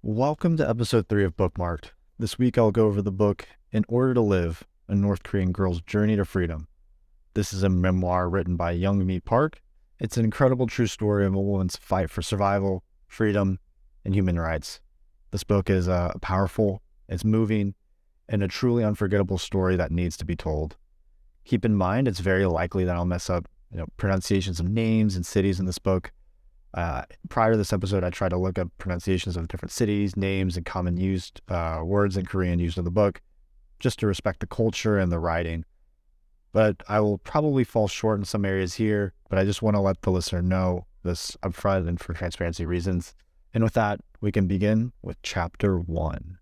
Welcome to episode three of Bookmarked. This week I'll go over the book In Order to Live A North Korean Girl's Journey to Freedom. This is a memoir written by Young Mi Park. It's an incredible true story of a woman's fight for survival, freedom, and human rights. This book is uh, powerful, it's moving, and a truly unforgettable story that needs to be told. Keep in mind, it's very likely that I'll mess up you know, pronunciations of names and cities in this book. Uh, prior to this episode, I tried to look up pronunciations of different cities, names, and common used uh, words in Korean used in the book, just to respect the culture and the writing. But I will probably fall short in some areas here, but I just want to let the listener know this upfront and for transparency reasons. And with that, we can begin with chapter one.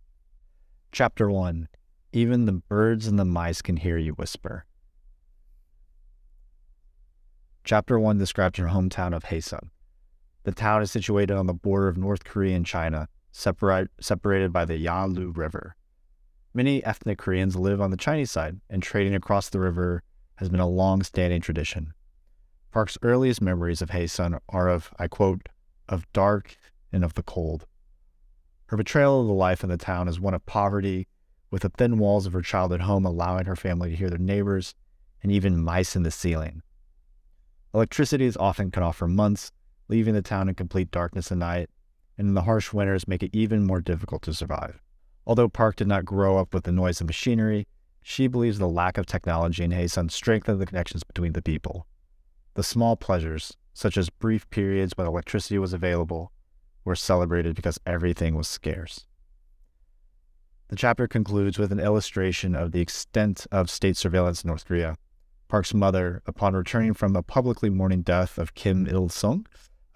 Chapter one Even the birds and the mice can hear you whisper. Chapter one describes your hometown of Hyesan. The town is situated on the border of North Korea and China, separate, separated by the Yalu River. Many ethnic Koreans live on the Chinese side, and trading across the river has been a long standing tradition. Park's earliest memories of Hyesan are of, I quote, of dark and of the cold. Her betrayal of the life in the town is one of poverty, with the thin walls of her childhood home allowing her family to hear their neighbors and even mice in the ceiling. Electricity is often cut off for months, leaving the town in complete darkness at night, and in the harsh winters make it even more difficult to survive. Although Park did not grow up with the noise of machinery, she believes the lack of technology in Hyesan strengthened the connections between the people. The small pleasures, such as brief periods when electricity was available, were celebrated because everything was scarce. The chapter concludes with an illustration of the extent of state surveillance in North Korea. Park's mother, upon returning from a publicly mourning death of Kim Il sung,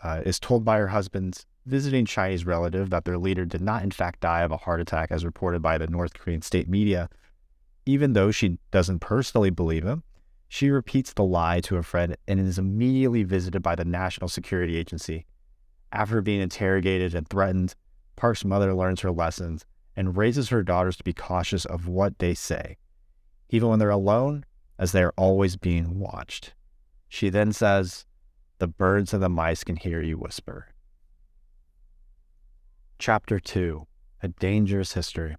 uh, is told by her husband's visiting Chinese relative that their leader did not, in fact, die of a heart attack as reported by the North Korean state media. Even though she doesn't personally believe him, she repeats the lie to a friend and is immediately visited by the National Security Agency. After being interrogated and threatened, Park's mother learns her lessons and raises her daughters to be cautious of what they say, even when they're alone, as they are always being watched. She then says, the birds and the mice can hear you whisper. Chapter 2 A Dangerous History.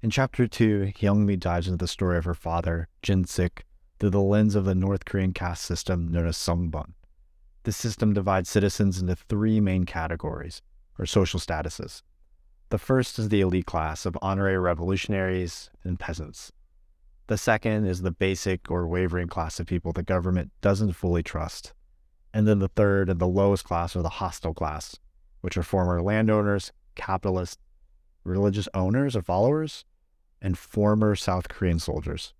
In Chapter 2, Hyungmi dives into the story of her father, Jin Sik, through the lens of the North Korean caste system known as Songbun. This system divides citizens into three main categories, or social statuses. The first is the elite class of honorary revolutionaries and peasants. The second is the basic or wavering class of people the government doesn't fully trust. And then the third and the lowest class are the hostile class, which are former landowners, capitalists, religious owners or followers, and former South Korean soldiers.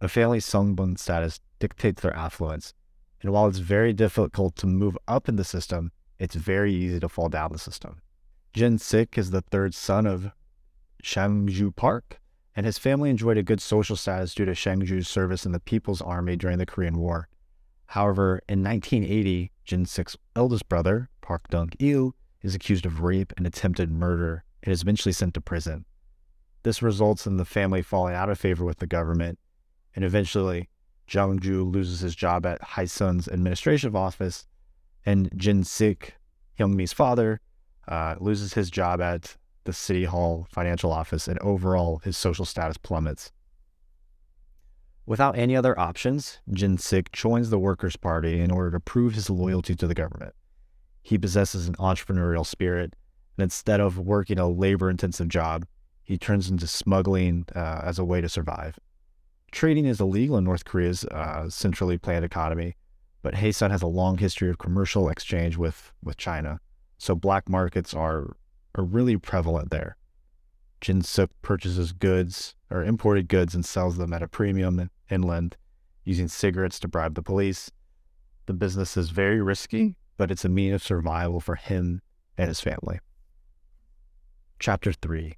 A family's Songbun status dictates their affluence, and while it's very difficult to move up in the system, it's very easy to fall down the system. Jin Sik is the third son of Shangju Park, and his family enjoyed a good social status due to Shangju's service in the People's Army during the Korean War. However, in 1980, Jin Sik's eldest brother, Park Dong Il, is accused of rape and attempted murder and is eventually sent to prison. This results in the family falling out of favor with the government, and eventually, Jung Ju loses his job at Hyesan's administrative office, and Jin Sik, Hyungmi's father, uh, loses his job at the city hall financial office, and overall his social status plummets. Without any other options, Jin Sik joins the Workers' Party in order to prove his loyalty to the government. He possesses an entrepreneurial spirit, and instead of working a labor intensive job, he turns into smuggling uh, as a way to survive. Trading is illegal in North Korea's uh, centrally planned economy, but Hyesan has a long history of commercial exchange with, with China, so black markets are, are really prevalent there. Jin Sik purchases goods or imported goods and sells them at a premium inland using cigarettes to bribe the police. The business is very risky, but it's a means of survival for him and his family. Chapter 3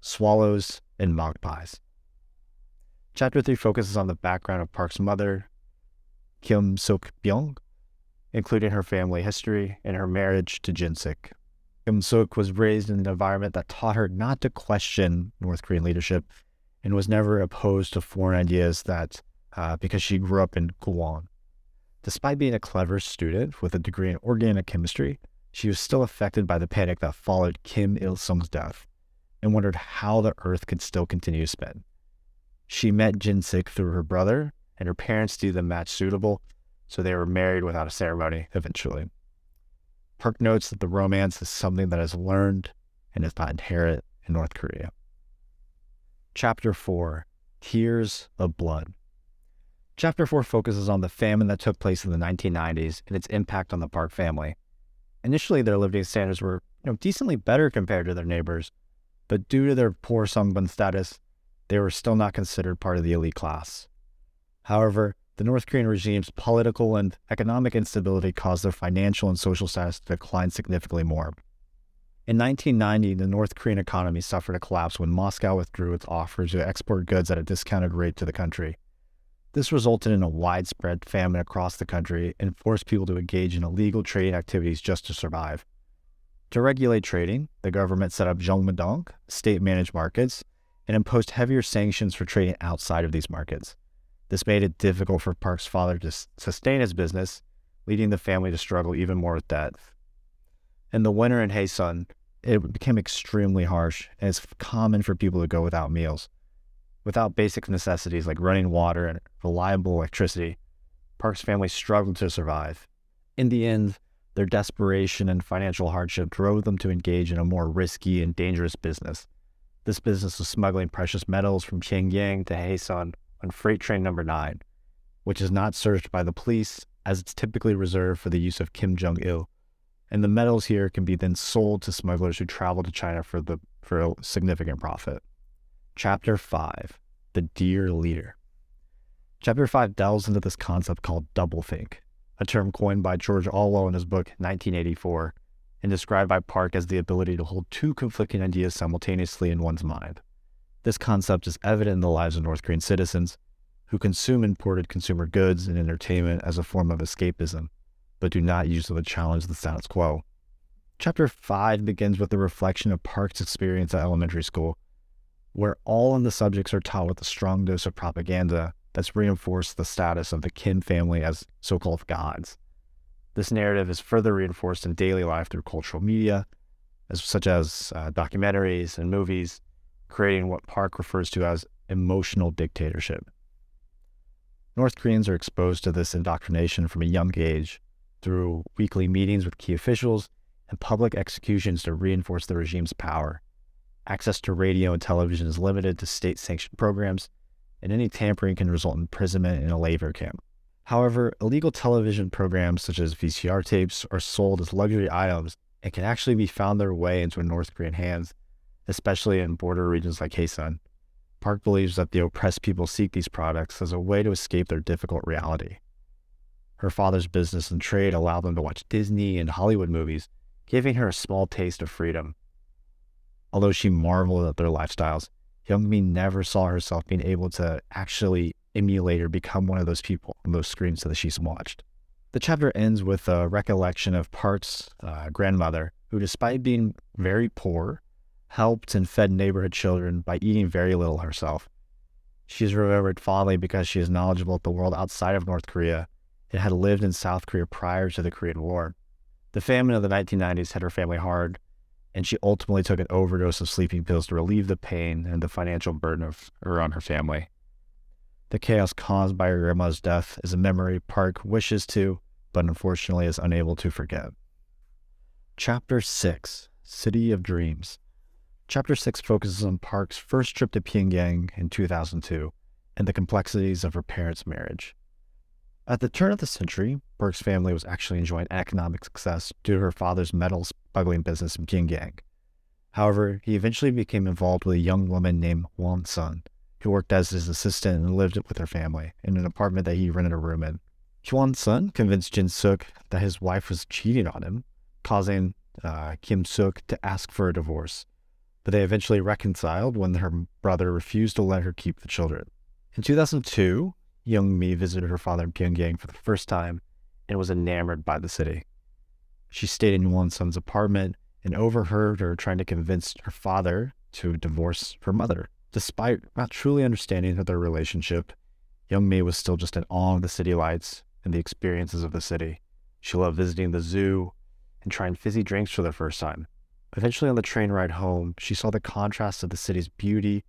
Swallows and Magpies. Chapter 3 focuses on the background of Park's mother, Kim Suk Byung, including her family history and her marriage to Jin Sik. Kim Suk was raised in an environment that taught her not to question North Korean leadership and was never opposed to foreign ideas that uh, because she grew up in Gowon. Despite being a clever student with a degree in organic chemistry, she was still affected by the panic that followed Kim Il sung's death and wondered how the earth could still continue to spin. She met Jin Sik through her brother, and her parents deemed the match suitable, so they were married without a ceremony eventually. Park notes that the romance is something that is learned and is not inherent in North Korea. Chapter 4 Tears of Blood. Chapter 4 focuses on the famine that took place in the 1990s and its impact on the Park family. Initially, their living standards were you know, decently better compared to their neighbors, but due to their poor Songbun status, they were still not considered part of the elite class. However, the North Korean regime's political and economic instability caused their financial and social status to decline significantly more. In 1990, the North Korean economy suffered a collapse when Moscow withdrew its offer to export goods at a discounted rate to the country. This resulted in a widespread famine across the country and forced people to engage in illegal trading activities just to survive. To regulate trading, the government set up Jangmadang, state managed markets, and imposed heavier sanctions for trading outside of these markets. This made it difficult for Park's father to sustain his business, leading the family to struggle even more with debt. In the winter in Hyesan, it became extremely harsh, and it's common for people to go without meals. Without basic necessities like running water and reliable electricity, Park's family struggled to survive. In the end, their desperation and financial hardship drove them to engage in a more risky and dangerous business. This business was smuggling precious metals from Pyongyang to Hyesan on freight train number 9, which is not searched by the police as it's typically reserved for the use of Kim Jong il and the metals here can be then sold to smugglers who travel to China for the for a significant profit. Chapter 5: The Dear Leader. Chapter 5 delves into this concept called doublethink, a term coined by George Orwell in his book 1984 and described by Park as the ability to hold two conflicting ideas simultaneously in one's mind. This concept is evident in the lives of North Korean citizens who consume imported consumer goods and entertainment as a form of escapism but do not use them to challenge the status quo. Chapter 5 begins with a reflection of Park's experience at elementary school, where all of the subjects are taught with a strong dose of propaganda that's reinforced the status of the Kim family as so called gods. This narrative is further reinforced in daily life through cultural media, as, such as uh, documentaries and movies, creating what Park refers to as emotional dictatorship. North Koreans are exposed to this indoctrination from a young age, through weekly meetings with key officials and public executions to reinforce the regime's power. Access to radio and television is limited to state sanctioned programs, and any tampering can result in imprisonment in a labor camp. However, illegal television programs such as VCR tapes are sold as luxury items and can actually be found their way into North Korean hands, especially in border regions like Hyesan. Park believes that the oppressed people seek these products as a way to escape their difficult reality. Her father's business and trade allowed them to watch Disney and Hollywood movies, giving her a small taste of freedom. Although she marveled at their lifestyles, Hyungmi never saw herself being able to actually emulate or become one of those people on those screens that she's watched. The chapter ends with a recollection of Park's uh, grandmother, who, despite being very poor, helped and fed neighborhood children by eating very little herself. She is remembered fondly because she is knowledgeable of the world outside of North Korea and had lived in South Korea prior to the Korean War. The famine of the 1990s hit her family hard, and she ultimately took an overdose of sleeping pills to relieve the pain and the financial burden of her on her family. The chaos caused by her grandma's death is a memory Park wishes to, but unfortunately is unable to forget. Chapter 6 City of Dreams Chapter 6 focuses on Park's first trip to Pyongyang in 2002 and the complexities of her parents' marriage. At the turn of the century, Park's family was actually enjoying economic success due to her father's metal smuggling business in Pyongyang. However, he eventually became involved with a young woman named Won Sun, who worked as his assistant and lived with her family in an apartment that he rented a room in. Hwan Sun convinced Jin Suk that his wife was cheating on him, causing uh, Kim Suk to ask for a divorce. But they eventually reconciled when her brother refused to let her keep the children. In 2002, Young Mi visited her father in Pyongyang for the first time and was enamored by the city. She stayed in Yuan Sun's apartment and overheard her trying to convince her father to divorce her mother. Despite not truly understanding their relationship, Young Mi was still just in awe of the city lights and the experiences of the city. She loved visiting the zoo and trying fizzy drinks for the first time. Eventually, on the train ride home, she saw the contrast of the city's beauty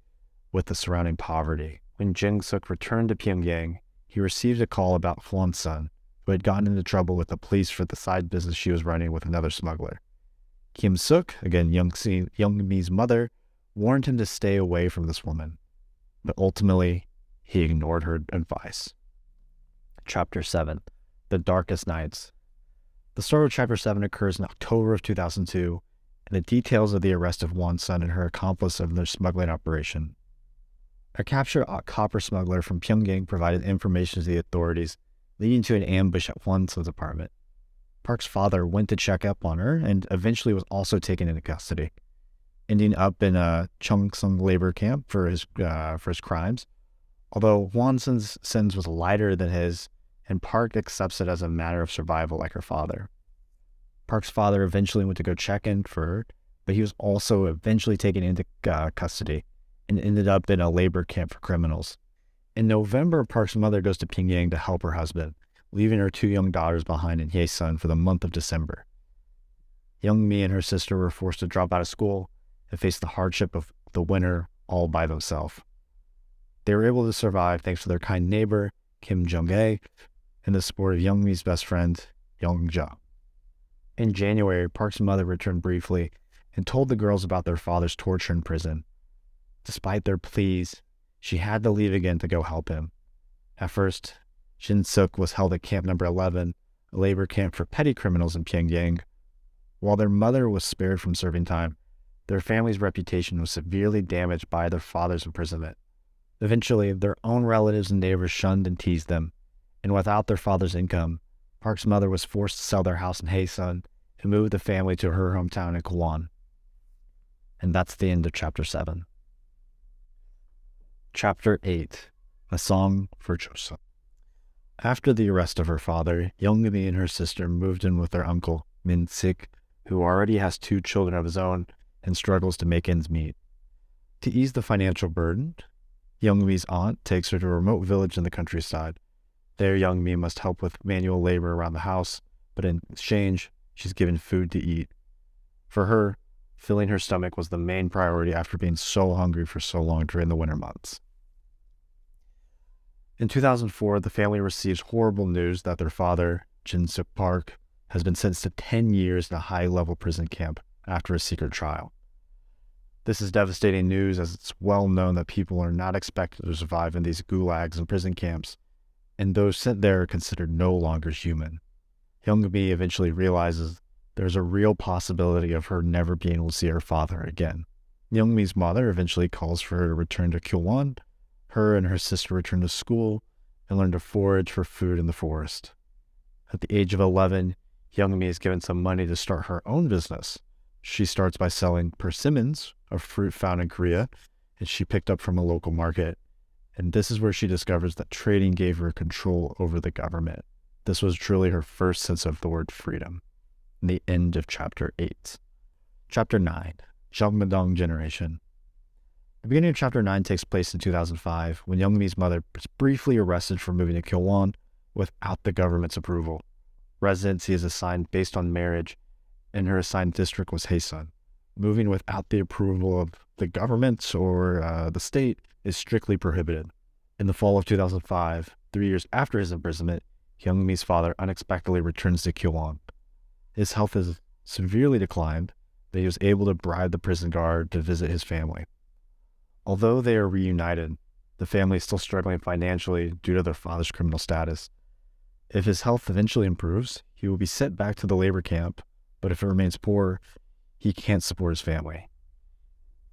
with the surrounding poverty. When Jin Suk returned to Pyongyang, he received a call about Hwan Sun, who had gotten into trouble with the police for the side business she was running with another smuggler. Kim Suk, again Young, Mi's mother, warned him to stay away from this woman, but ultimately he ignored her advice. Chapter 7 The Darkest Nights. The start of Chapter 7 occurs in October of 2002, and the details of the arrest of Hwan Sun and her accomplice of their smuggling operation. A captured copper smuggler from Pyongyang provided information to the authorities, leading to an ambush at Sun's apartment. Park's father went to check up on her and eventually was also taken into custody, ending up in a Cheongsong labor camp for his uh, for his crimes. Although Hwan Sun's sentence was lighter than his, and Park accepts it as a matter of survival like her father. Park's father eventually went to go check in for her, but he was also eventually taken into uh, custody and ended up in a labor camp for criminals. In November, Park's mother goes to Pyongyang to help her husband, leaving her two young daughters behind in Hyesan for the month of December. Young Mi and her sister were forced to drop out of school and face the hardship of the winter all by themselves. They were able to survive thanks to their kind neighbor, Kim Jong-ae, and the support of Young Mi's best friend, Young Ja. In January, Park's mother returned briefly and told the girls about their father's torture in prison. Despite their pleas, she had to leave again to go help him. At first, Jin Suk was held at Camp Number 11, a labor camp for petty criminals in Pyongyang. While their mother was spared from serving time, their family's reputation was severely damaged by their father's imprisonment. Eventually, their own relatives and neighbors shunned and teased them, and without their father's income, Park's mother was forced to sell their house in Hyesan and move the family to her hometown in Kwon. And that's the end of chapter 7. Chapter 8 A Song for Chosun. After the arrest of her father, Youngmi and her sister moved in with their uncle, Min Sik, who already has two children of his own and struggles to make ends meet. To ease the financial burden, Youngmi's aunt takes her to a remote village in the countryside. There, Youngmi must help with manual labor around the house, but in exchange, she's given food to eat. For her, filling her stomach was the main priority after being so hungry for so long during the winter months. In 2004, the family receives horrible news that their father, Jin Suk Park, has been sentenced to 10 years in a high level prison camp after a secret trial. This is devastating news as it's well known that people are not expected to survive in these gulags and prison camps, and those sent there are considered no longer human. Young Mi eventually realizes there's a real possibility of her never being able to see her father again. Young Mi's mother eventually calls for her to return to Kyulwon her and her sister return to school and learn to forage for food in the forest. At the age of 11, Young Mi is given some money to start her own business. She starts by selling persimmons, a fruit found in Korea, and she picked up from a local market. And this is where she discovers that trading gave her control over the government. This was truly her first sense of the word freedom. The end of chapter 8. Chapter 9 Jangmadang Generation. The beginning of chapter 9 takes place in 2005 when Youngmi's mother was briefly arrested for moving to Kyowon without the government's approval. Residency is assigned based on marriage, and her assigned district was Hyesan. Moving without the approval of the government or uh, the state is strictly prohibited. In the fall of 2005, three years after his imprisonment, Youngmi's father unexpectedly returns to Kyowon. His health has severely declined, but he was able to bribe the prison guard to visit his family. Although they are reunited, the family is still struggling financially due to their father's criminal status. If his health eventually improves, he will be sent back to the labor camp, but if it remains poor, he can't support his family.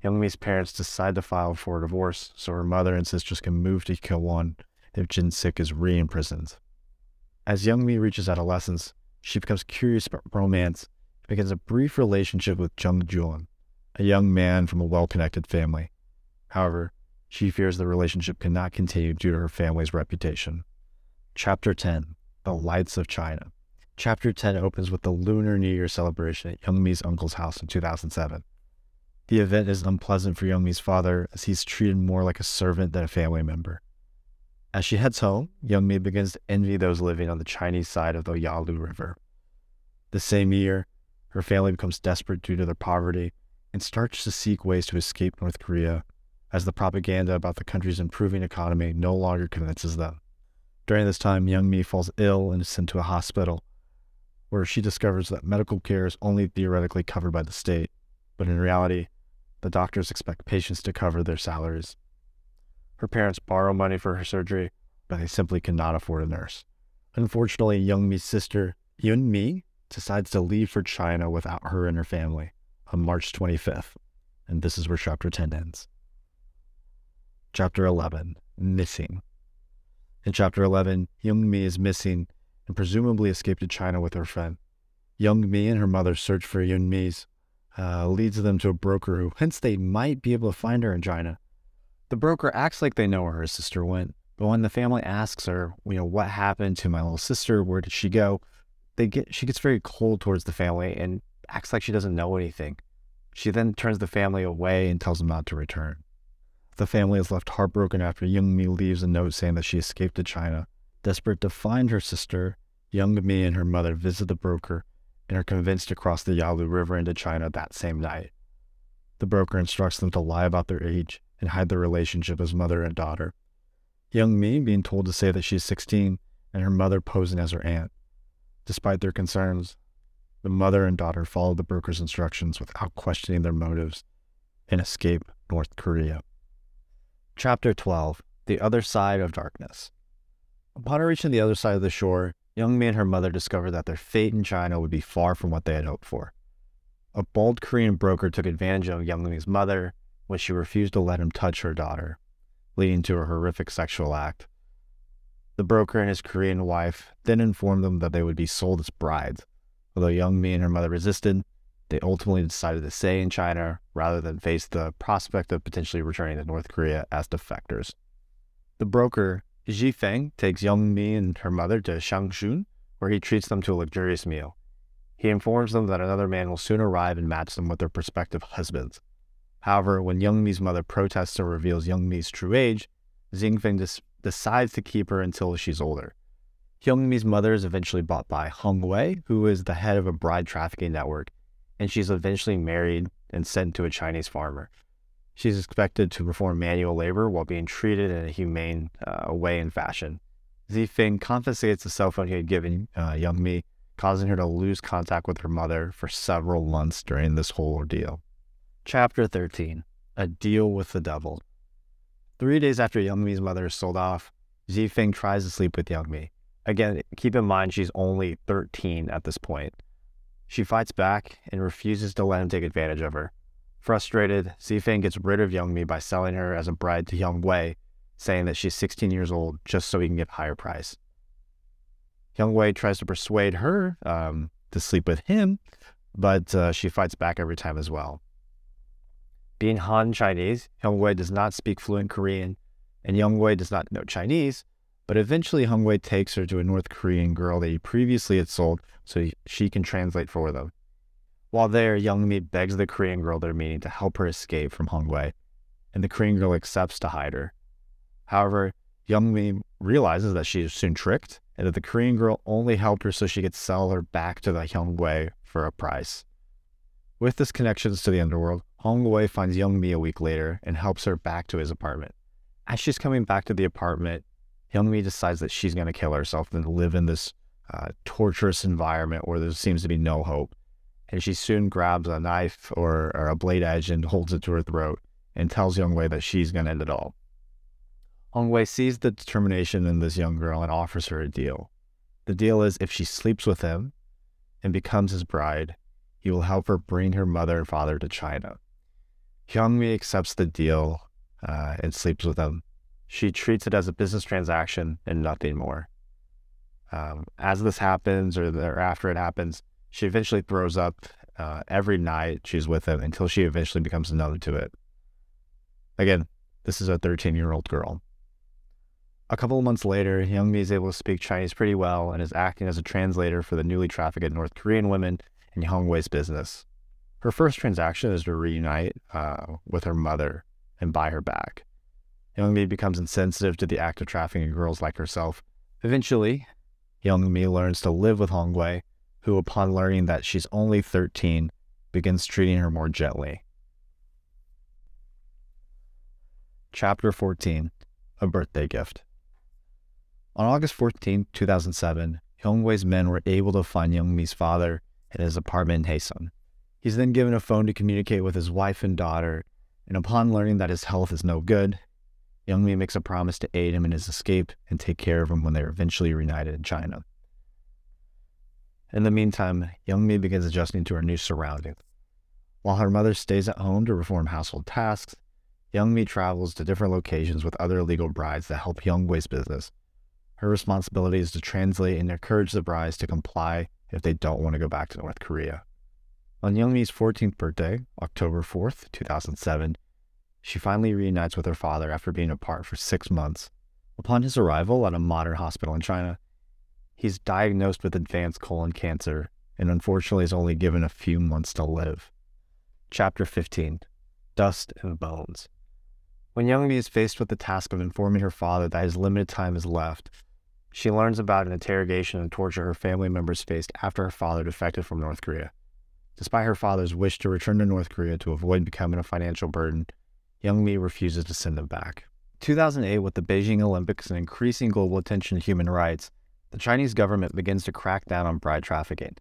Youngmi's parents decide to file for a divorce so her mother and sisters can move to Kyowon if Jin Sik is re-imprisoned. As Youngmi reaches adolescence, she becomes curious about romance and begins a brief relationship with Jung Joon, a young man from a well-connected family. However, she fears the relationship cannot continue due to her family's reputation. Chapter 10 The Lights of China. Chapter 10 opens with the Lunar New Year celebration at Youngmi's uncle's house in 2007. The event is unpleasant for Youngmi's father as he's treated more like a servant than a family member. As she heads home, Youngmi begins to envy those living on the Chinese side of the Yalu River. The same year, Her family becomes desperate due to their poverty and starts to seek ways to escape North Korea as the propaganda about the country's improving economy no longer convinces them. During this time, Young Mi falls ill and is sent to a hospital where she discovers that medical care is only theoretically covered by the state, but in reality, the doctors expect patients to cover their salaries. Her parents borrow money for her surgery, but they simply cannot afford a nurse. Unfortunately, Young Mi's sister, Yun Mi, decides to leave for China without her and her family on March 25th, and this is where chapter 10 ends. Chapter 11 Missing. In chapter 11, Young Mi is missing and presumably escaped to China with her friend. Young Mi and her mother search for Yun Mi's, uh, leads them to a broker who hints they might be able to find her in China. The broker acts like they know where her sister went, but when the family asks her, you know, what happened to my little sister, where did she go, they get she gets very cold towards the family and acts like she doesn't know anything. She then turns the family away and tells them not to return. The family is left heartbroken after Young Mi leaves a note saying that she escaped to China. Desperate to find her sister, Young Mi and her mother visit the broker and are convinced to cross the Yalu River into China that same night. The broker instructs them to lie about their age and hide their relationship as mother and daughter. Young Mi being told to say that she's 16 and her mother posing as her aunt. Despite their concerns, the mother and daughter follow the broker's instructions without questioning their motives and escape North Korea. Chapter 12 The Other Side of Darkness. Upon reaching the other side of the shore, Young Mi and her mother discovered that their fate in China would be far from what they had hoped for. A bold Korean broker took advantage of Young Mi's mother when she refused to let him touch her daughter, leading to a horrific sexual act. The broker and his Korean wife then informed them that they would be sold as brides. Although Young Mi and her mother resisted, they ultimately decided to stay in China rather than face the prospect of potentially returning to North Korea as defectors. The broker Ji Feng takes Young Mi and her mother to Shangshun, where he treats them to a luxurious meal. He informs them that another man will soon arrive and match them with their prospective husbands. However, when Young Mi's mother protests and reveals Young Mi's true age, Xing Feng des- decides to keep her until she's older. Young Mi's mother is eventually bought by Hong Wei, who is the head of a bride trafficking network, and she's eventually married and sent to a Chinese farmer. She's expected to perform manual labor while being treated in a humane uh, way and fashion. Zifeng confiscates the cell phone he had given uh, Young Mi, causing her to lose contact with her mother for several months during this whole ordeal. Chapter 13 A Deal with the Devil. Three days after Young Mi's mother is sold off, Zifeng tries to sleep with Young Mi. Again, keep in mind she's only 13 at this point. She fights back and refuses to let him take advantage of her. Frustrated, Zifeng gets rid of Young Mi by selling her as a bride to Young Wei, saying that she's 16 years old just so he can get a higher price. Young Wei tries to persuade her um, to sleep with him, but uh, she fights back every time as well. Being Han Chinese, Young Wei does not speak fluent Korean, and Young Wei does not know Chinese, but eventually Hung Wei takes her to a North Korean girl that he previously had sold so she can translate for them. While there, Young Mi begs the Korean girl they're meeting to help her escape from Hong Wei, and the Korean girl accepts to hide her. However, Young Mi realizes that she is soon tricked and that the Korean girl only helped her so she could sell her back to the Hong Wei for a price. With this connections to the underworld, Hong Wei finds Young Mi a week later and helps her back to his apartment. As she's coming back to the apartment, Young Mi decides that she's going to kill herself and live in this uh, torturous environment where there seems to be no hope and she soon grabs a knife or, or a blade edge and holds it to her throat and tells Young Wei that she's going to end it all. Hong Wei sees the determination in this young girl and offers her a deal. The deal is if she sleeps with him and becomes his bride, he will help her bring her mother and father to China. Hyung Mi accepts the deal uh, and sleeps with him. She treats it as a business transaction and nothing more. Um, as this happens, or, or after it happens, she eventually throws up uh, every night she's with him until she eventually becomes numb to it. Again, this is a 13 year old girl. A couple of months later, Young Mi is able to speak Chinese pretty well and is acting as a translator for the newly trafficked North Korean women in Hong Wei's business. Her first transaction is to reunite uh, with her mother and buy her back. Young Mi becomes insensitive to the act of trafficking girls like herself. Eventually, Young Mi learns to live with Hong Wei who, upon learning that she's only 13, begins treating her more gently. Chapter 14 A Birthday Gift. On August 14, 2007, Hyungway's men were able to find Youngmi's father in his apartment in Hyesan. He's then given a phone to communicate with his wife and daughter, and upon learning that his health is no good, Youngmi makes a promise to aid him in his escape and take care of him when they're eventually reunited in China. In the meantime, Youngmi begins adjusting to her new surroundings. While her mother stays at home to perform household tasks, Youngmi travels to different locations with other illegal brides that help Hyungway's business. Her responsibility is to translate and encourage the brides to comply if they don't want to go back to North Korea. On Youngmi's 14th birthday, October 4th, 2007, she finally reunites with her father after being apart for six months. Upon his arrival at a modern hospital in China, he's diagnosed with advanced colon cancer and unfortunately is only given a few months to live. Chapter 15 Dust and Bones. When Youngmi is faced with the task of informing her father that his limited time is left, she learns about an interrogation and torture her family members faced after her father defected from North Korea. Despite her father's wish to return to North Korea to avoid becoming a financial burden, Youngmi refuses to send him back. 2008, with the Beijing Olympics and increasing global attention to human rights, the Chinese government begins to crack down on bride trafficking.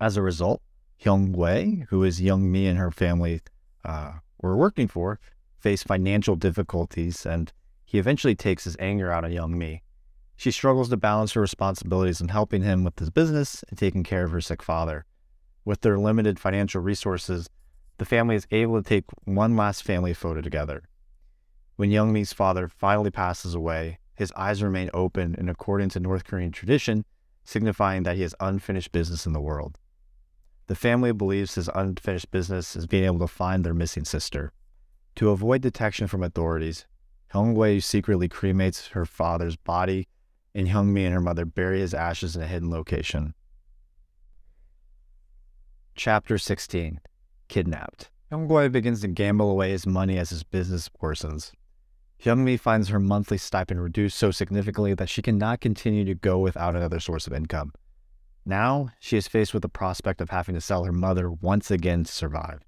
As a result, Hyung Wei, who is Youngmi and her family uh, were working for, faced financial difficulties, and he eventually takes his anger out on Youngmi. She struggles to balance her responsibilities in helping him with his business and taking care of her sick father. With their limited financial resources, the family is able to take one last family photo together. When Youngmi's father finally passes away, his eyes remain open in accordance to North Korean tradition, signifying that he has unfinished business in the world. The family believes his unfinished business is being able to find their missing sister. To avoid detection from authorities, Hyungwei secretly cremates her father's body and Hyungmi and her mother bury his ashes in a hidden location. Chapter 16 Kidnapped. Hyungwei begins to gamble away his money as his business worsens. Hyungmi finds her monthly stipend reduced so significantly that she cannot continue to go without another source of income. Now, she is faced with the prospect of having to sell her mother once again to survive.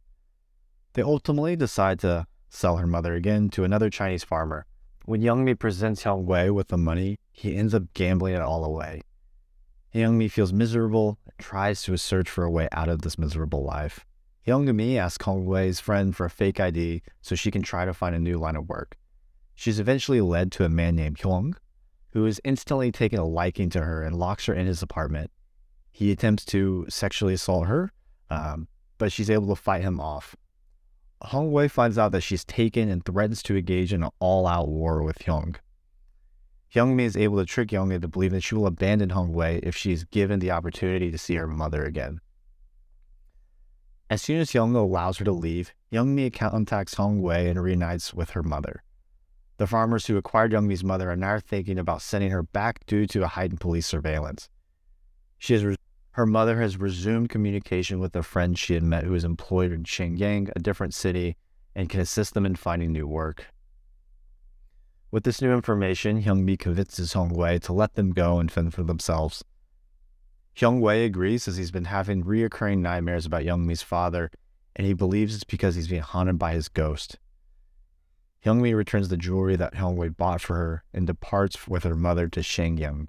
They ultimately decide to sell her mother again to another Chinese farmer when Youngmi presents Hyungwei with the money, he ends up gambling it all away. Youngmi feels miserable and tries to search for a way out of this miserable life. Youngmi asks Hyungwei's friend for a fake ID so she can try to find a new line of work. She's eventually led to a man named Hyung, who is instantly taken a liking to her and locks her in his apartment. He attempts to sexually assault her, um, but she's able to fight him off. Hong Wei finds out that she's taken and threatens to engage in an all-out war with Hyung. Hyungmi is able to trick Young into believing that she will abandon Hong Wei if she is given the opportunity to see her mother again. As soon as Young allows her to leave, Youngmi contacts Hong Wei and reunites with her mother. The farmers who acquired Youngmi's mother are now thinking about sending her back due to a heightened police surveillance. She has her mother has resumed communication with a friend she had met who is employed in Shenyang, a different city, and can assist them in finding new work. With this new information, Hyungmi convinces Wei to let them go and fend for themselves. Wei agrees as he's been having reoccurring nightmares about Youngmi's father, and he believes it's because he's being haunted by his ghost. Hyungmi returns the jewelry that Wei bought for her and departs with her mother to Shenyang.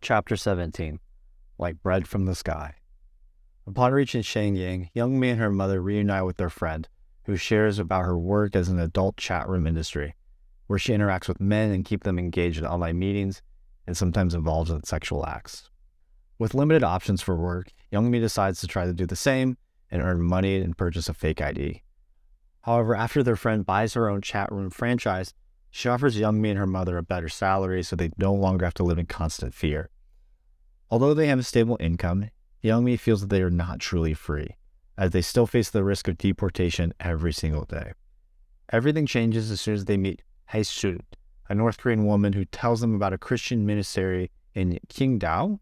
Chapter 17 like bread from the sky. Upon reaching Shenyang, Youngmi and her mother reunite with their friend, who shares about her work as an adult chat room industry, where she interacts with men and keep them engaged in online meetings and sometimes involved in sexual acts. With limited options for work, Youngmi decides to try to do the same and earn money and purchase a fake ID. However, after their friend buys her own chat room franchise, she offers Youngmi and her mother a better salary so they no longer have to live in constant fear. Although they have a stable income, Youngmi feels that they are not truly free, as they still face the risk of deportation every single day. Everything changes as soon as they meet Hae-sun, a North Korean woman who tells them about a Christian ministry in Qingdao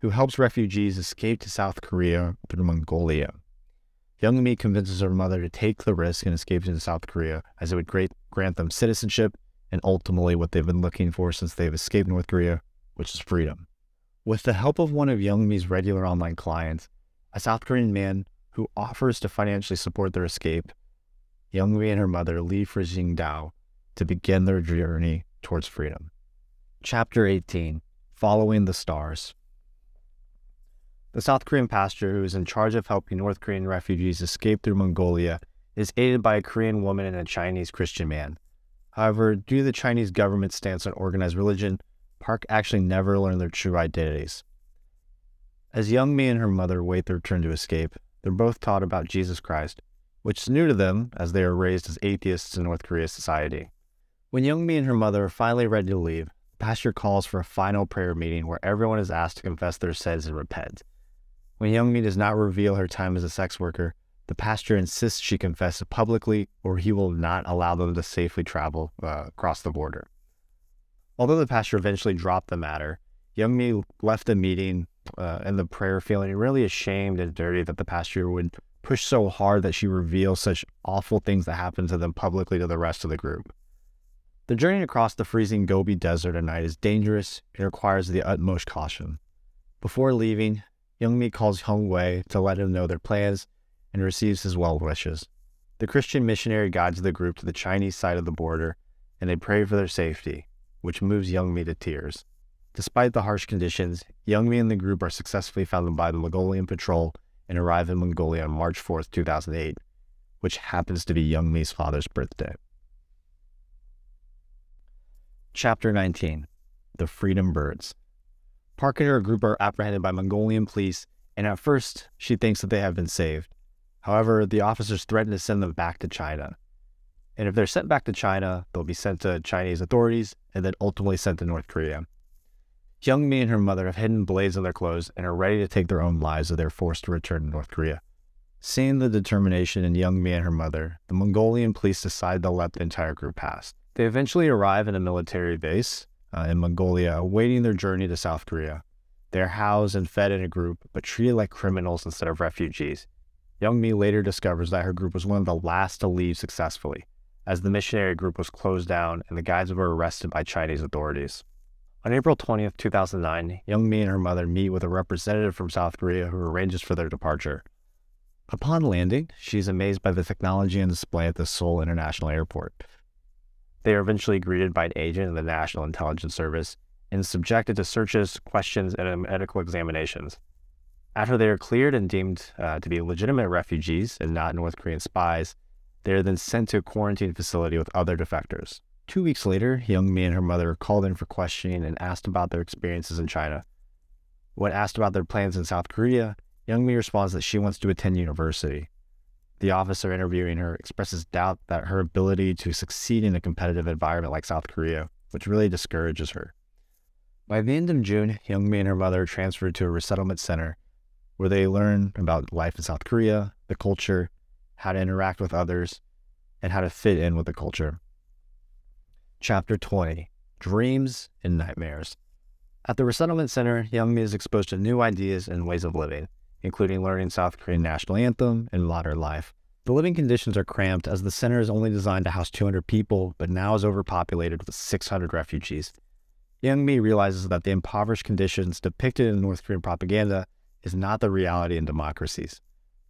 who helps refugees escape to South Korea through Mongolia. Youngmi convinces her mother to take the risk and escape to South Korea as it would grant them citizenship and ultimately what they've been looking for since they've escaped North Korea, which is freedom. With the help of one of Youngmi's regular online clients, a South Korean man who offers to financially support their escape, Youngmi and her mother leave for Qingdao to begin their journey towards freedom. Chapter 18 Following the Stars The South Korean pastor who is in charge of helping North Korean refugees escape through Mongolia is aided by a Korean woman and a Chinese Christian man. However, due to the Chinese government's stance on organized religion, Park actually never learned their true identities. As Youngmi and her mother wait their turn to escape, they're both taught about Jesus Christ, which is new to them as they are raised as atheists in North Korea society. When Youngmi and her mother are finally ready to leave, the pastor calls for a final prayer meeting where everyone is asked to confess their sins and repent. When Youngmi does not reveal her time as a sex worker, the pastor insists she confess publicly or he will not allow them to safely travel uh, across the border. Although the pastor eventually dropped the matter, Youngmi left the meeting uh, and the prayer feeling really ashamed and dirty that the pastor would push so hard that she reveals such awful things that happened to them publicly to the rest of the group. The journey across the freezing Gobi Desert at night is dangerous and requires the utmost caution. Before leaving, Youngmi calls Hong Wei to let him know their plans and receives his well wishes. The Christian missionary guides the group to the Chinese side of the border, and they pray for their safety which moves Youngmi to tears. Despite the harsh conditions, Youngmi and the group are successfully found by the Mongolian patrol and arrive in Mongolia on March 4, 2008, which happens to be Youngmi's father's birthday. Chapter 19 The Freedom Birds. Park and her group are apprehended by Mongolian police, and at first, she thinks that they have been saved. However, the officers threaten to send them back to China. And if they're sent back to China, they'll be sent to Chinese authorities and then ultimately sent to North Korea. Youngmi and her mother have hidden blades on their clothes and are ready to take their own lives if they're forced to return to North Korea. Seeing the determination in Youngmi and her mother, the Mongolian police decide to let the entire group pass. They eventually arrive in a military base uh, in Mongolia, awaiting their journey to South Korea. They are housed and fed in a group, but treated like criminals instead of refugees. Youngmi later discovers that her group was one of the last to leave successfully, as the missionary group was closed down and the guides were arrested by Chinese authorities. On April 20th, 2009, Youngmi and her mother meet with a representative from South Korea who arranges for their departure. Upon landing, she is amazed by the technology on display at the Seoul International Airport. They are eventually greeted by an agent of the National Intelligence Service and subjected to searches, questions, and medical examinations. After they are cleared and deemed uh, to be legitimate refugees and not North Korean spies, they are then sent to a quarantine facility with other defectors. Two weeks later, Youngmi and her mother are called in for questioning and asked about their experiences in China. When asked about their plans in South Korea, Youngmi responds that she wants to attend university. The officer interviewing her expresses doubt that her ability to succeed in a competitive environment like South Korea, which really discourages her. By the end of June, Youngmi and her mother transferred to a resettlement center where they learn about life in South Korea, the culture, how to interact with others, and how to fit in with the culture. Chapter 20 Dreams and Nightmares. At the resettlement center, Youngmi is exposed to new ideas and ways of living, including learning South Korean national anthem and modern life. The living conditions are cramped as the center is only designed to house 200 people, but now is overpopulated with 600 refugees. Youngmi realizes that the impoverished conditions depicted in North Korean propaganda is not the reality in democracies.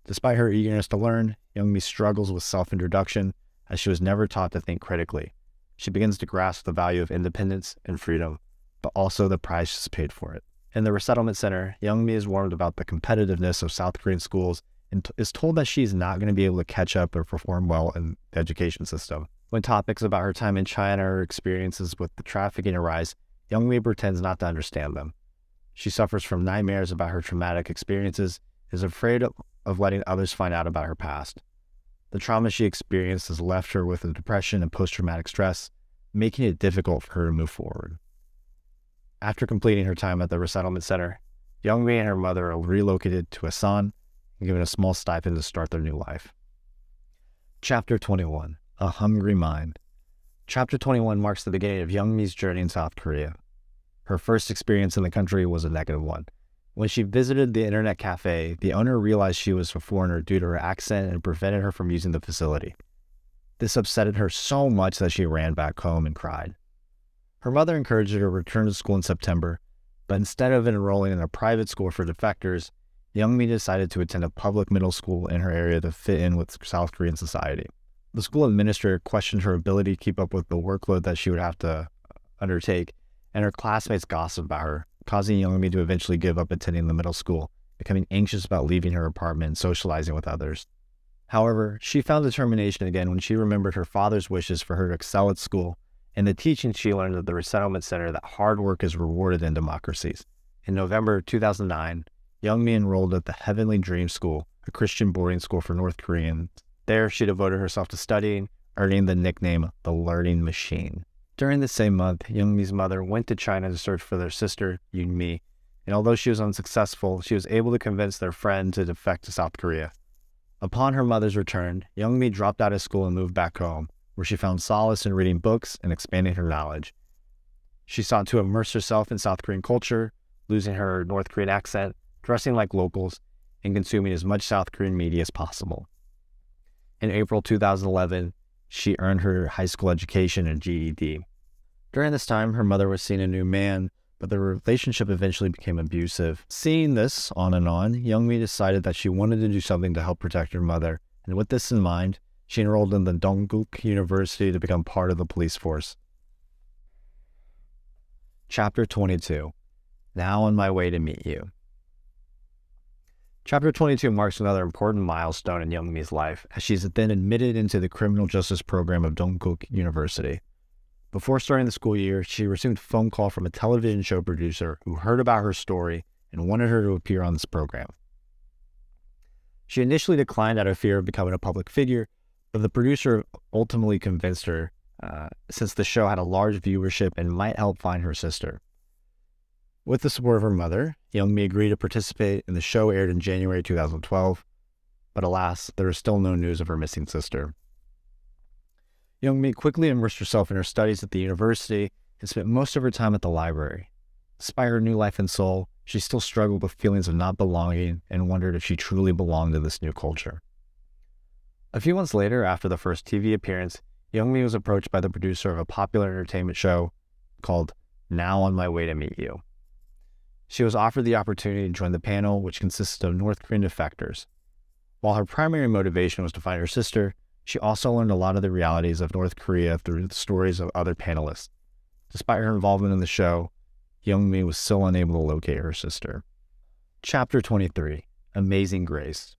Despite her eagerness to learn, Youngmi struggles with self introduction as she was never taught to think critically. She begins to grasp the value of independence and freedom, but also the price she's paid for it. In the resettlement center, Young Youngmi is warned about the competitiveness of South Korean schools and t- is told that she's not going to be able to catch up or perform well in the education system. When topics about her time in China or experiences with the trafficking arise, Young Youngmi pretends not to understand them. She suffers from nightmares about her traumatic experiences, is afraid of of letting others find out about her past. The trauma she experienced has left her with a depression and post traumatic stress, making it difficult for her to move forward. After completing her time at the resettlement center, Youngmi and her mother are relocated to Asan and given a small stipend to start their new life. Chapter 21 A Hungry Mind. Chapter 21 marks the beginning of Youngmi's journey in South Korea. Her first experience in the country was a negative one. When she visited the internet cafe, the owner realized she was a foreigner due to her accent and prevented her from using the facility. This upset her so much that she ran back home and cried. Her mother encouraged her to return to school in September, But instead of enrolling in a private school for defectors, Youngmi decided to attend a public middle school in her area to fit in with South Korean society. The school administrator questioned her ability to keep up with the workload that she would have to uh, undertake, and her classmates gossiped about her, causing Youngmi to eventually give up attending the middle school, becoming anxious about leaving her apartment and socializing with others. However, she found determination again when she remembered her father's wishes for her to excel at school and the teachings she learned at the resettlement center that hard work is rewarded in democracies. In November 2009, Young Yeonmi enrolled at the Heavenly Dream School, a Christian boarding school for North Koreans. There, she devoted herself to studying, earning the nickname the Learning Machine. During the same month, Young Yeonmi's mother went to China to search for their sister, Eunmi, and although she was unsuccessful, she was able to convince their friend to defect to South Korea. Upon her mother's return, Young Yeonmi dropped out of school and moved back home, where she found solace in reading books and expanding her knowledge. She sought to immerse herself in South Korean culture, losing her North Korean accent, dressing like locals, and consuming as much South Korean media as possible. In April 2011, she earned her high school education and GED. During this time, her mother was seeing a new man but the relationship eventually became abusive. Seeing this on and on, Yeonmi decided that she wanted to do something to help protect her mother, and with this in mind, she enrolled in the Dongguk University to become part of the police force. Chapter 22 Now on my way to meet you. Chapter 22 marks another important milestone in Yeonmi's life, as she is then admitted into the criminal justice program of Dongguk University. Before starting the school year, she received a phone call from a television show producer who heard about her story and wanted her to appear on this program. She initially declined out of fear of becoming a public figure, but the producer ultimately convinced her uh, since the show had a large viewership and might help find her sister. With the support of her mother, Young Yeonmi agreed to participate, and the show aired in January 2012. But alas, there is still no news of her missing sister. Young Yeonmi quickly immersed herself in her studies at the university and spent most of her time at the library. Despite her new life in Seoul, she still struggled with feelings of not belonging and wondered if she truly belonged to this new culture. A few months later, after the first TV appearance, Yeonmi was approached by the producer of a popular entertainment show called Now on My Way to Meet You. She was offered the opportunity to join the panel, which consisted of North Korean defectors. While her primary motivation was to find her sister, she also learned a lot of the realities of North Korea through the stories of other panelists. Despite her involvement in the show, Yeonmi was still unable to locate her sister. Chapter 23 Amazing Grace.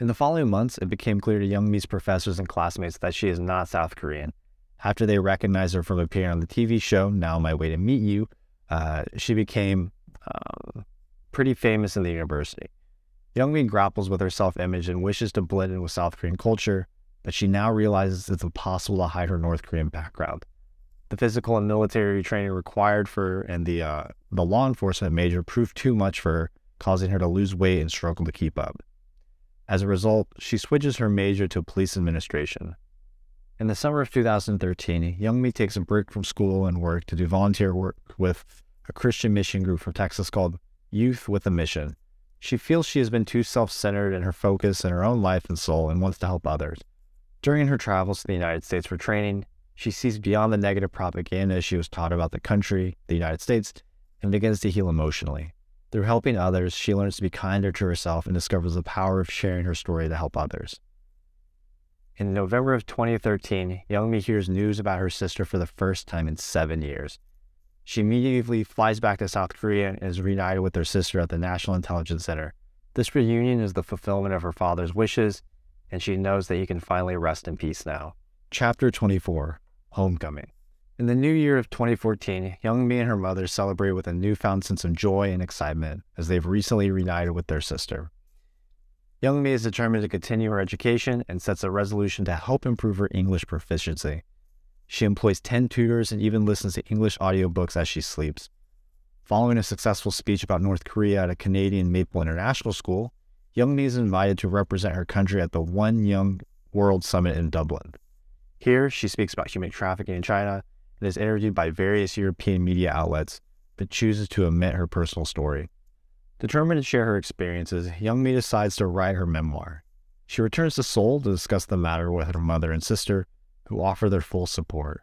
In the following months, it became clear to Young Yeonmi's professors and classmates that she is not South Korean. After they recognized her from appearing on the TV show, Now My Way to Meet You, uh, she became uh, pretty famous in the university. Young Yeonmi grapples with her self image and wishes to blend in with South Korean culture, but she now realizes it's impossible to hide her North Korean background. The physical and military training required for and the uh, the law enforcement major proved too much for her, causing her to lose weight and struggle to keep up. As a result, she switches her major to police administration. In the summer of 2013, Yeonmi takes a break from school and work to do volunteer work with a Christian mission group from Texas called Youth with a Mission. She feels she has been too self centered in her focus in her own life and soul and wants to help others. During her travels to the United States for training, she sees beyond the negative propaganda she was taught about the country, the United States, and begins to heal emotionally. Through helping others, she learns to be kinder to herself and discovers the power of sharing her story to help others. In November of 2013, Yeonmi hears news about her sister for the first time in seven years. She immediately flies back to South Korea and is reunited with her sister at the National Intelligence Center. This reunion is the fulfillment of her father's wishes, and she knows that he can finally rest in peace now. Chapter 24 Homecoming. In the new year of 2014, Yeonmi and her mother celebrate with a newfound sense of joy and excitement as they've recently reunited with their sister. Yeonmi is determined to continue her education and sets a resolution to help improve her English proficiency. She employs 10 tutors and even listens to English audiobooks as she sleeps. Following a successful speech about North Korea at a Canadian Maple International School, Yeonmi is invited to represent her country at the One Young World Summit in Dublin. Here, she speaks about human trafficking in China and is interviewed by various European media outlets, but chooses to omit her personal story. Determined to share her experiences, Yeonmi decides to write her memoir. She returns to Seoul to discuss the matter with her mother and sister, who offer their full support.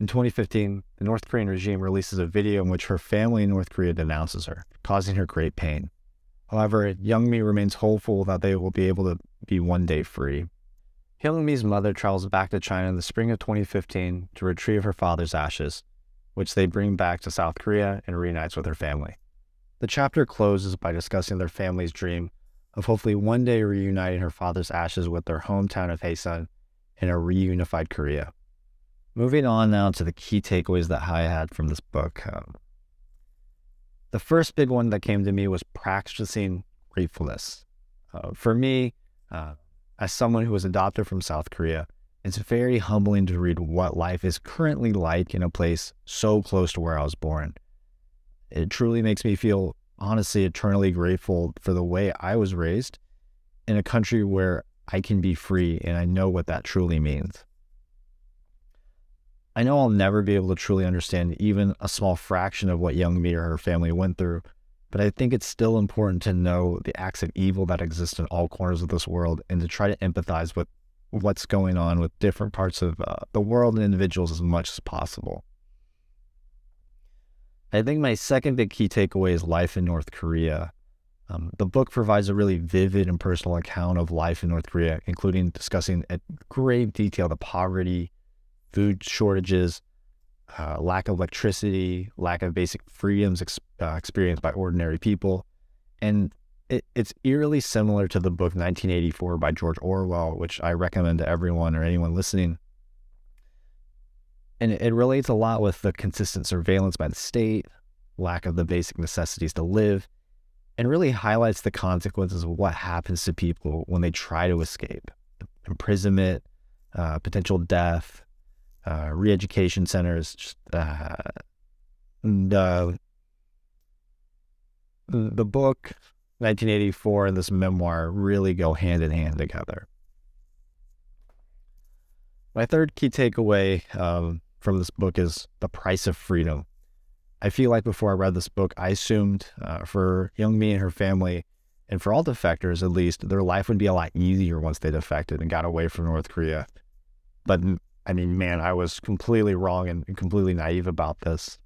In 2015, the North Korean regime releases a video in which her family in North Korea denounces her, causing her great pain. However, Yeonmi remains hopeful that they will be able to be one day free. Yeonmi's mother travels back to China in the spring of 2015 to retrieve her father's ashes, which they bring back to South Korea and reunites with her family. The chapter closes by discussing their family's dream of hopefully one day reuniting her father's ashes with their hometown of Hyesan in a reunified Korea. Moving on now to the key takeaways that I had from this book. Um, the first big one that came to me was practicing gratefulness. Uh, for me, uh, as someone who was adopted from South Korea, it's very humbling to read what life is currently like in a place so close to where I was born. It truly makes me feel honestly eternally grateful for the way I was raised in a country where I can be free and I know what that truly means. I know I'll never be able to truly understand even a small fraction of what Yeonmi or her family went through, but I think it's still important to know the acts of evil that exist in all corners of this world and to try to empathize with what's going on with different parts of uh, the world and individuals as much as possible. I think my second big key takeaway is life in North Korea. Um, the book provides a really vivid and personal account of life in North Korea, including discussing at great detail the poverty, food shortages, uh, lack of electricity, lack of basic freedoms ex- uh, experienced by ordinary people. And it, it's eerily similar to the book 1984 by George Orwell, which I recommend to everyone or anyone listening. And it, it relates a lot with the consistent surveillance by the state, lack of the basic necessities to live, and really highlights the consequences of what happens to people when they try to escape imprisonment, uh, potential death, uh, re-education centers. Just, uh, the the book 1984 and this memoir really go hand in hand together. My third key takeaway um, from this book is the price of freedom. I feel like before I read this book, I assumed uh, for Yeonmi and her family, and for all defectors at least, their life would be a lot easier once they defected and got away from North Korea. But I mean, man, I was completely wrong and completely naive about this.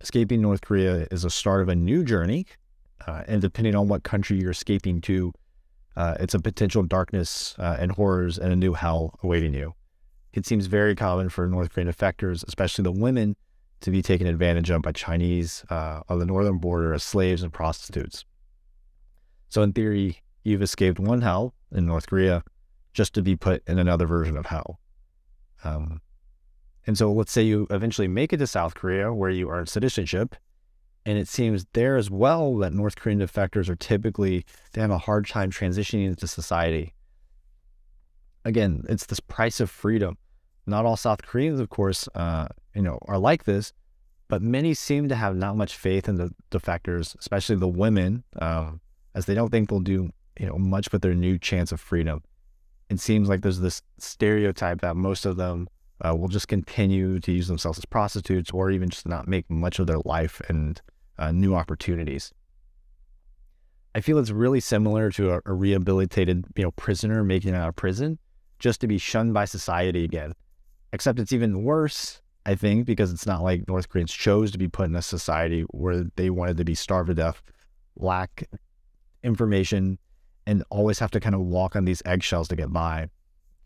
Escaping North Korea is a start of a new journey. Uh, and depending on what country you're escaping to, uh, it's a potential darkness uh, and horrors and a new hell awaiting you. It seems very common for North Korean defectors, especially the women, to be taken advantage of by Chinese uh, on the northern border as slaves and prostitutes. So, in theory, you've escaped one hell in North Korea just to be put in another version of hell. Um, and so let's say you eventually make it to South Korea where you earn citizenship. And it seems there as well that North Korean defectors are typically, they have a hard time transitioning into society. Again, it's this price of freedom. Not all South Koreans, of course, uh, you know, are like this, but many seem to have not much faith in the defectors, especially the women, um, as they don't think they'll do, you know, much with their new chance of freedom it seems like there's this stereotype that most of them uh, will just continue to use themselves as prostitutes or even just not make much of their life and uh, new opportunities. I feel it's really similar to a, a, rehabilitated, you know, prisoner making it out of prison just to be shunned by society again. Except it's even worse, I think, because it's not like North Koreans chose to be put in a society where they wanted to be starved to death, lack information, and always have to kind of walk on these eggshells to get by.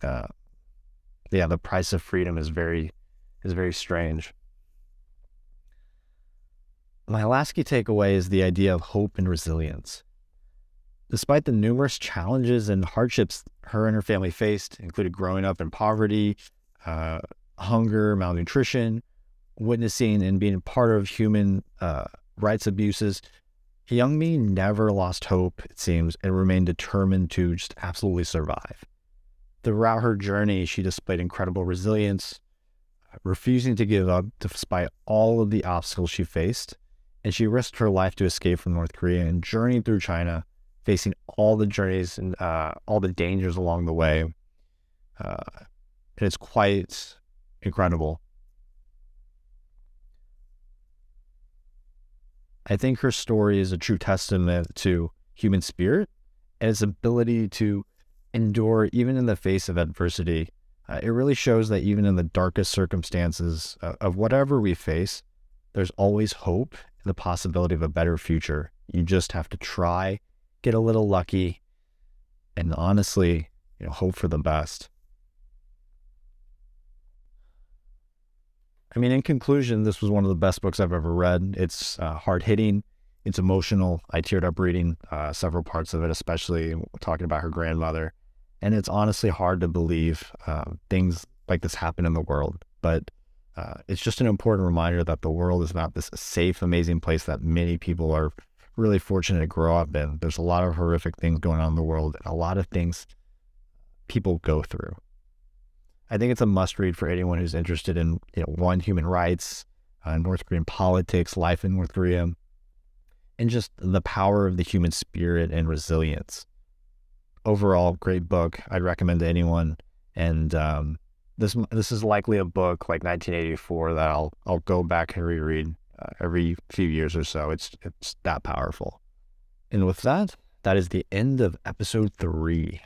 Uh, yeah, the price of freedom is very is very strange. My last key takeaway is the idea of hope and resilience. Despite the numerous challenges and hardships her and her family faced, including growing up in poverty, uh, hunger, malnutrition, witnessing and being part of human uh, rights abuses, Yeonmi never lost hope, it seems, and remained determined to just absolutely survive. Throughout her journey, she displayed incredible resilience, refusing to give up despite all of the obstacles she faced, and she risked her life to escape from North Korea and journeyed through China, facing all the journeys and uh, all the dangers along the way. Uh, and it's quite incredible. I think her story is a true testament to human spirit and its ability to endure even in the face of adversity, Uh, it really shows that even in the darkest circumstances of, of whatever we face, there's always hope and the possibility of a better future. You just have to try, get a little lucky, and honestly, you know, hope for the best. I mean, in conclusion, this was one of the best books I've ever read. It's uh, hard hitting, it's emotional. I teared up reading uh, several parts of it, especially talking about her grandmother. And it's honestly hard to believe uh, things like this happen in the world. But uh, it's just an important reminder that the world is not this safe, amazing place that many people are really fortunate to grow up in. There's a lot of horrific things going on in the world, and a lot of things people go through. I think it's a must read for anyone who's interested in, you know, one, human rights, uh, North Korean politics, life in North Korea, and just the power of the human spirit and resilience. Overall, great book. I'd recommend to anyone. And um, this this is likely a book like 1984 that I'll I'll go back and reread uh, every few years or so. It's it's that powerful. And with that, that is the end of episode three.